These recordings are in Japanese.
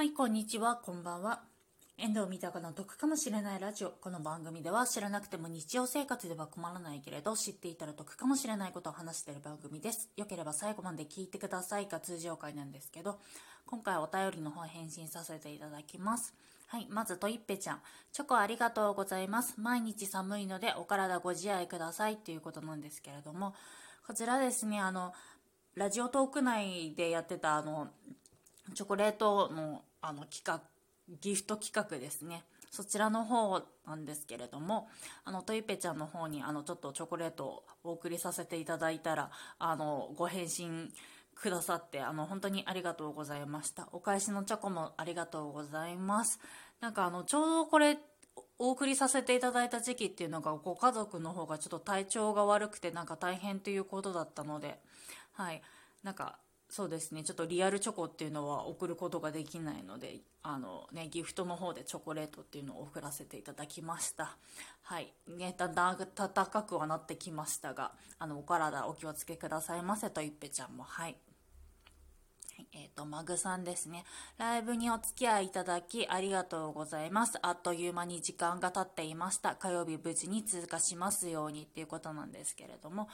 はい、こんにちは、こんばんは。遠藤三鷹の得かもしれないラジオ。この番組では知らなくても日常生活では困らないけれど、知っていたら得かもしれないことを話している番組です。よければ最後まで聞いてくださいが通常回なんですけど、今回お便りの方返信させていただきます。はい、まずといっぺちゃん。チョコありがとうございます。毎日寒いのでお体ご自愛くださいということなんですけれども、こちらですね、あの、ラジオトーク内でやってたあの、チョコレートのあの企画ギフト企画ですね。そちらの方なんですけれどもあのトイペちゃんの方にあのちょっとチョコレートをお送りさせていただいたらあのご返信くださってあの本当にありがとうございました。お返しのチョコもありがとうございます。なんかあのちょうどこれお送りさせていただいた時期っていうのがご家族の方がちょっと体調が悪くてなんか大変ということだったのではい。なんかそうですね。ちょっとリアルチョコっていうのは送ることができないのであの、ね、ギフトの方でチョコレートっていうのを送らせていただきました。はい。ねだんだん暖かくはなってきましたがあのお体お気をつけくださいませといっぺちゃんも。はい。えっ、ー、と、マグさんですね。ライブにお付き合いいただきありがとうございます。あっという間に時間が経っていました。火曜日無事に通過しますようにっていうことなんですけれども、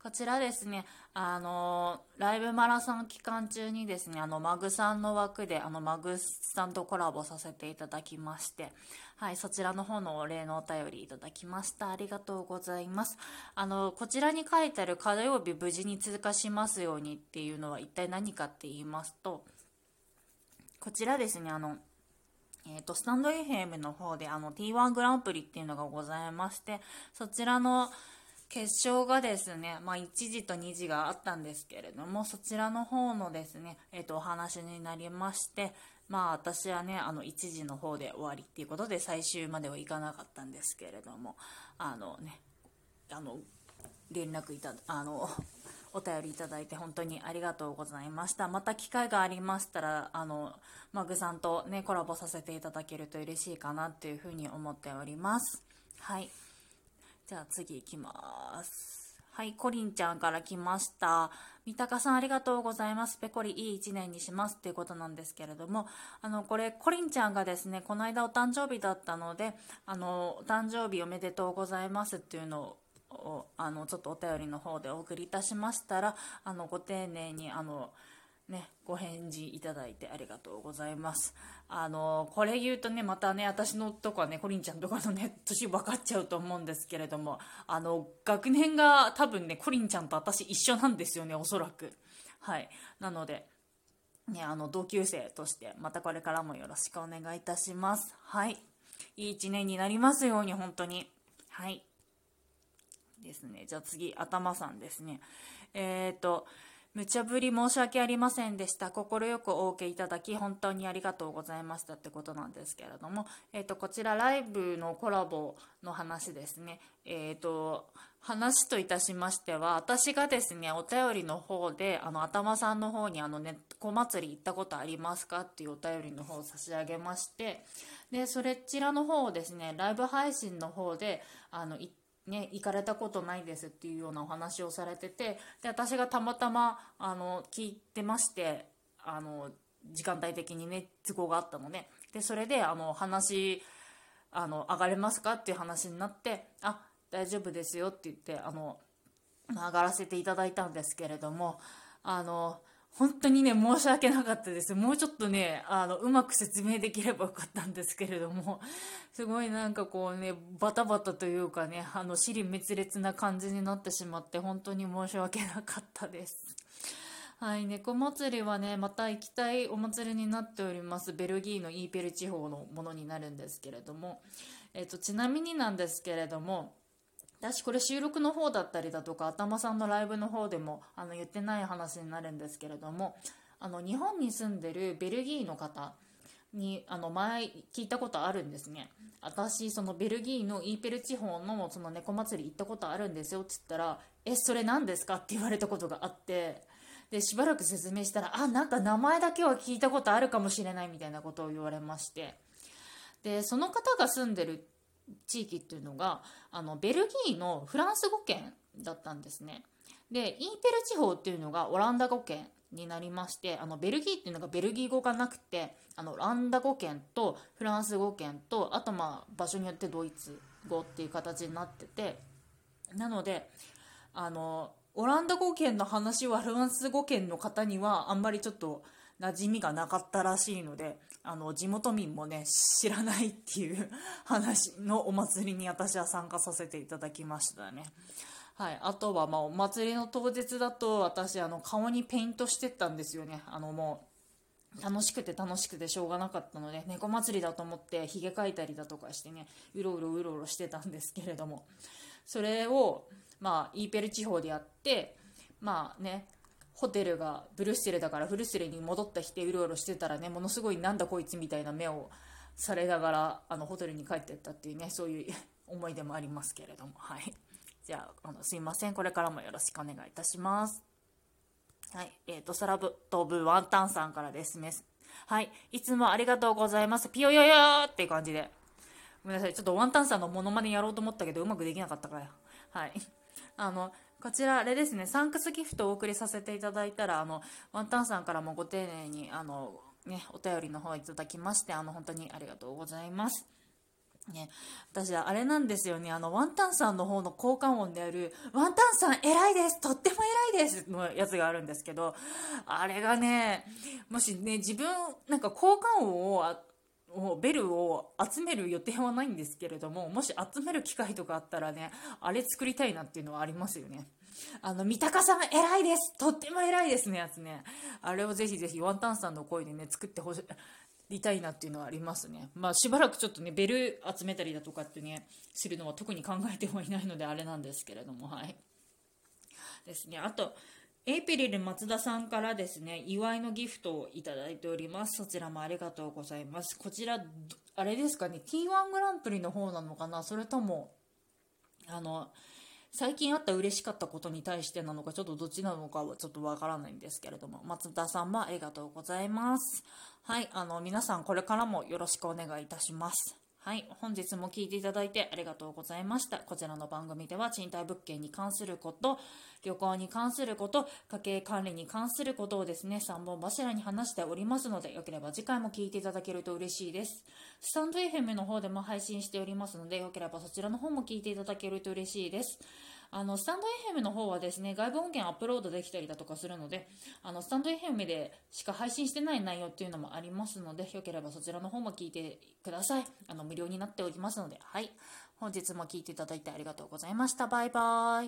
こちらですね、あの、ライブマラソン期間中にですね、あの、マグさんの枠で、あの、マグさんとコラボさせていただきまして、はい、そちらの方のお礼のお便りいただきました。ありがとうございます。あの、こちらに書いてある火曜日無事に通過しますようにっていうのは一体何かって言いますと、こちらですね、あの、えっ、ー、と、スタンド FM の方であの T1 グランプリっていうのがございまして、そちらの、決勝がですね、まあ、1時と2時があったんですけれども、そちらの方のですね、えっ、ー、と、お話になりまして、まあ、私はね、あの、1時の方で終わりっていうことで、最終まではいかなかったんですけれども、あのね、あの、連絡いた、あの、お便りいただいて本当にありがとうございました。また機会がありましたら、あの、マグさんとね、コラボさせていただけると嬉しいかなっていうふうに思っております。はい。じゃあ次行きます。はい、コリンちゃんから来ました。三鷹さんありがとうございます。ペコリいい一年にしますっていうことなんですけれども、あの、これ、コリンちゃんがですね、この間お誕生日だったので、あの、お誕生日おめでとうございますっていうのを、あの、ちょっとお便りの方でお送りいたしましたら、あの、ご丁寧に、あの、ね、ご返事いただいてありがとうございます。あの、これ言うとね、またね、私のとかね、コリンちゃんとかのね、年分かっちゃうと思うんですけれども、あの、学年が多分ね、コリンちゃんと私一緒なんですよね、おそらく。はい。なので、ね、あの、同級生として、またこれからもよろしくお願いいたします。はい。いい一年になりますように、本当に。はい。ですね。じゃあ次、頭さんですね。えっ、ー、と、無茶ぶり申し訳ありませんでした。快くお受けいただき、本当にありがとうございましたってことなんですけれども、えっ、ー、と、こちらライブのコラボの話ですね。えっ、ー、と、話といたしましては、私がですね、お便りの方で、あの、頭さんの方に、あの、ね、小祭り行ったことありますかっていうお便りの方を差し上げまして、で、それちらの方をですね、ライブ配信の方で、あの、行っ、ね、行かれたことないですっていうようなお話をされててで私がたまたまあの聞いてましてあの時間帯的にね都合があったのででそれであの話あの上がれますかっていう話になってあ大丈夫ですよって言ってあの上がらせていただいたんですけれどもあの本当にね、申し訳なかったです。もうちょっとね、あの、うまく説明できればよかったんですけれども、すごいなんかこうね、バタバタというかね、あの、尻滅裂な感じになってしまって、本当に申し訳なかったです。はい、猫祭りはね、また行きたいお祭りになっております。ベルギーのイーペル地方のものになるんですけれども、えっ、と、ちなみになんですけれども、私これ収録の方だったりだとか頭さんのライブの方でもあの言ってない話になるんですけれどもあの日本に住んでるベルギーの方にあの前聞いたことあるんですね。私そのベルギーのイーペル地方のその猫祭り行ったことあるんですよって言ったらえそれ何ですか？って言われたことがあってでしばらく説明したらあなんか名前だけは聞いたことあるかもしれないみたいなことを言われまして。でその方が住んでる地域っていうのがあのベルギーのフランス語圏だったんですね。でイーペル地方っていうのがオランダ語圏になりましてあのベルギーっていうのがベルギー語がなくてあのランダ語圏とフランス語圏とあとまあ場所によってドイツ語っていう形になっててなのであのオランダ語圏の話はフランス語圏の方にはあんまりちょっと馴染みがなかったらしいのであの地元民もね知らないっていう 話のお祭りに私は参加させていただきましたね。はい、あとは、まあ、お祭りの当日だと私あの顔にペイントしてったんですよね。あのもう楽しくて楽しくてしょうがなかったので猫祭りだと思ってひげ描いたりだとかしてねうろうろうろうろしてたんですけれども。それを、まあ、イーペル地方でやってまあねホテルがブルッセルだからブルッセルに戻ってきてうろうろしてたらねものすごいなんだこいつみたいな目をされながらあのホテルに帰ってったっていうねそういう思い出もありますけれどもはい。じゃあ、あの、すいません。これからもよろしくお願いいたします。はい。えっ、ー、と、空ぶ飛ぶワンタンさんからですね。はい。いつもありがとうございます。ピヨヨヨーっていう感じで。ごめんなさい。ちょっとワンタンさんのモノマネやろうと思ったけど、うまくできなかったから。はい。あの、こちら、あれですね、サンクスギフトをお送りさせていただいたら、あの、ワンタンさんからもご丁寧に、あの、ね、お便りの方いただきまして、あの、本当にありがとうございます。ね、私はあれなんですよね、あの、ワンタンさんの方の交換音である、ワンタンさん偉いですとっても偉いですのやつがあるんですけど、あれがね、もしね、自分、なんか交換音を、ベルを集める予定はないんですけれども、もし集める機会とかあったらね、あれ作りたいなっていうのはありますよね。あの、三鷹さん偉いですとっても偉いですね、やつね。あれをぜひぜひワンタンさんの声でね、作ってほしい。りたいなっていうのはありますね。まあしばらくちょっとね、ベル集めたりだとかってね、するのは特に考えてもいないのであれなんですけれども、はい。ですね。あと、エイペリル松田さんからですね、祝いのギフトをいただいております。そちらもありがとうございます。こちら、あれですかね、T1 グランプリの方なのかな？それとも、あの、最近あった嬉しかったことに対してなのか、ちょっとどっちなのかはちょっとわからないんですけれども、松田さんもありがとうございます。はい、あの、皆さんこれからもよろしくお願いいたします。はい、本日も聞いていただいてありがとうございました。こちらの番組では賃貸物件に関すること、旅行に関すること、家計管理に関することをですね、3本柱に話しておりますので、よければ次回も聞いていただけると嬉しいです。スタンド FM の方でも配信しておりますので、よければそちらの方も聞いていただけると嬉しいです。あの、スタンド FM の方はですね、外部音源アップロードできたりだとかするので、あの、スタンド FM でしか配信してない内容っていうのもありますので、よければそちらの方も聞いてください。あの、無料になっておりますので、はい。本日も聴いていただいてありがとうございました。バイバーイ。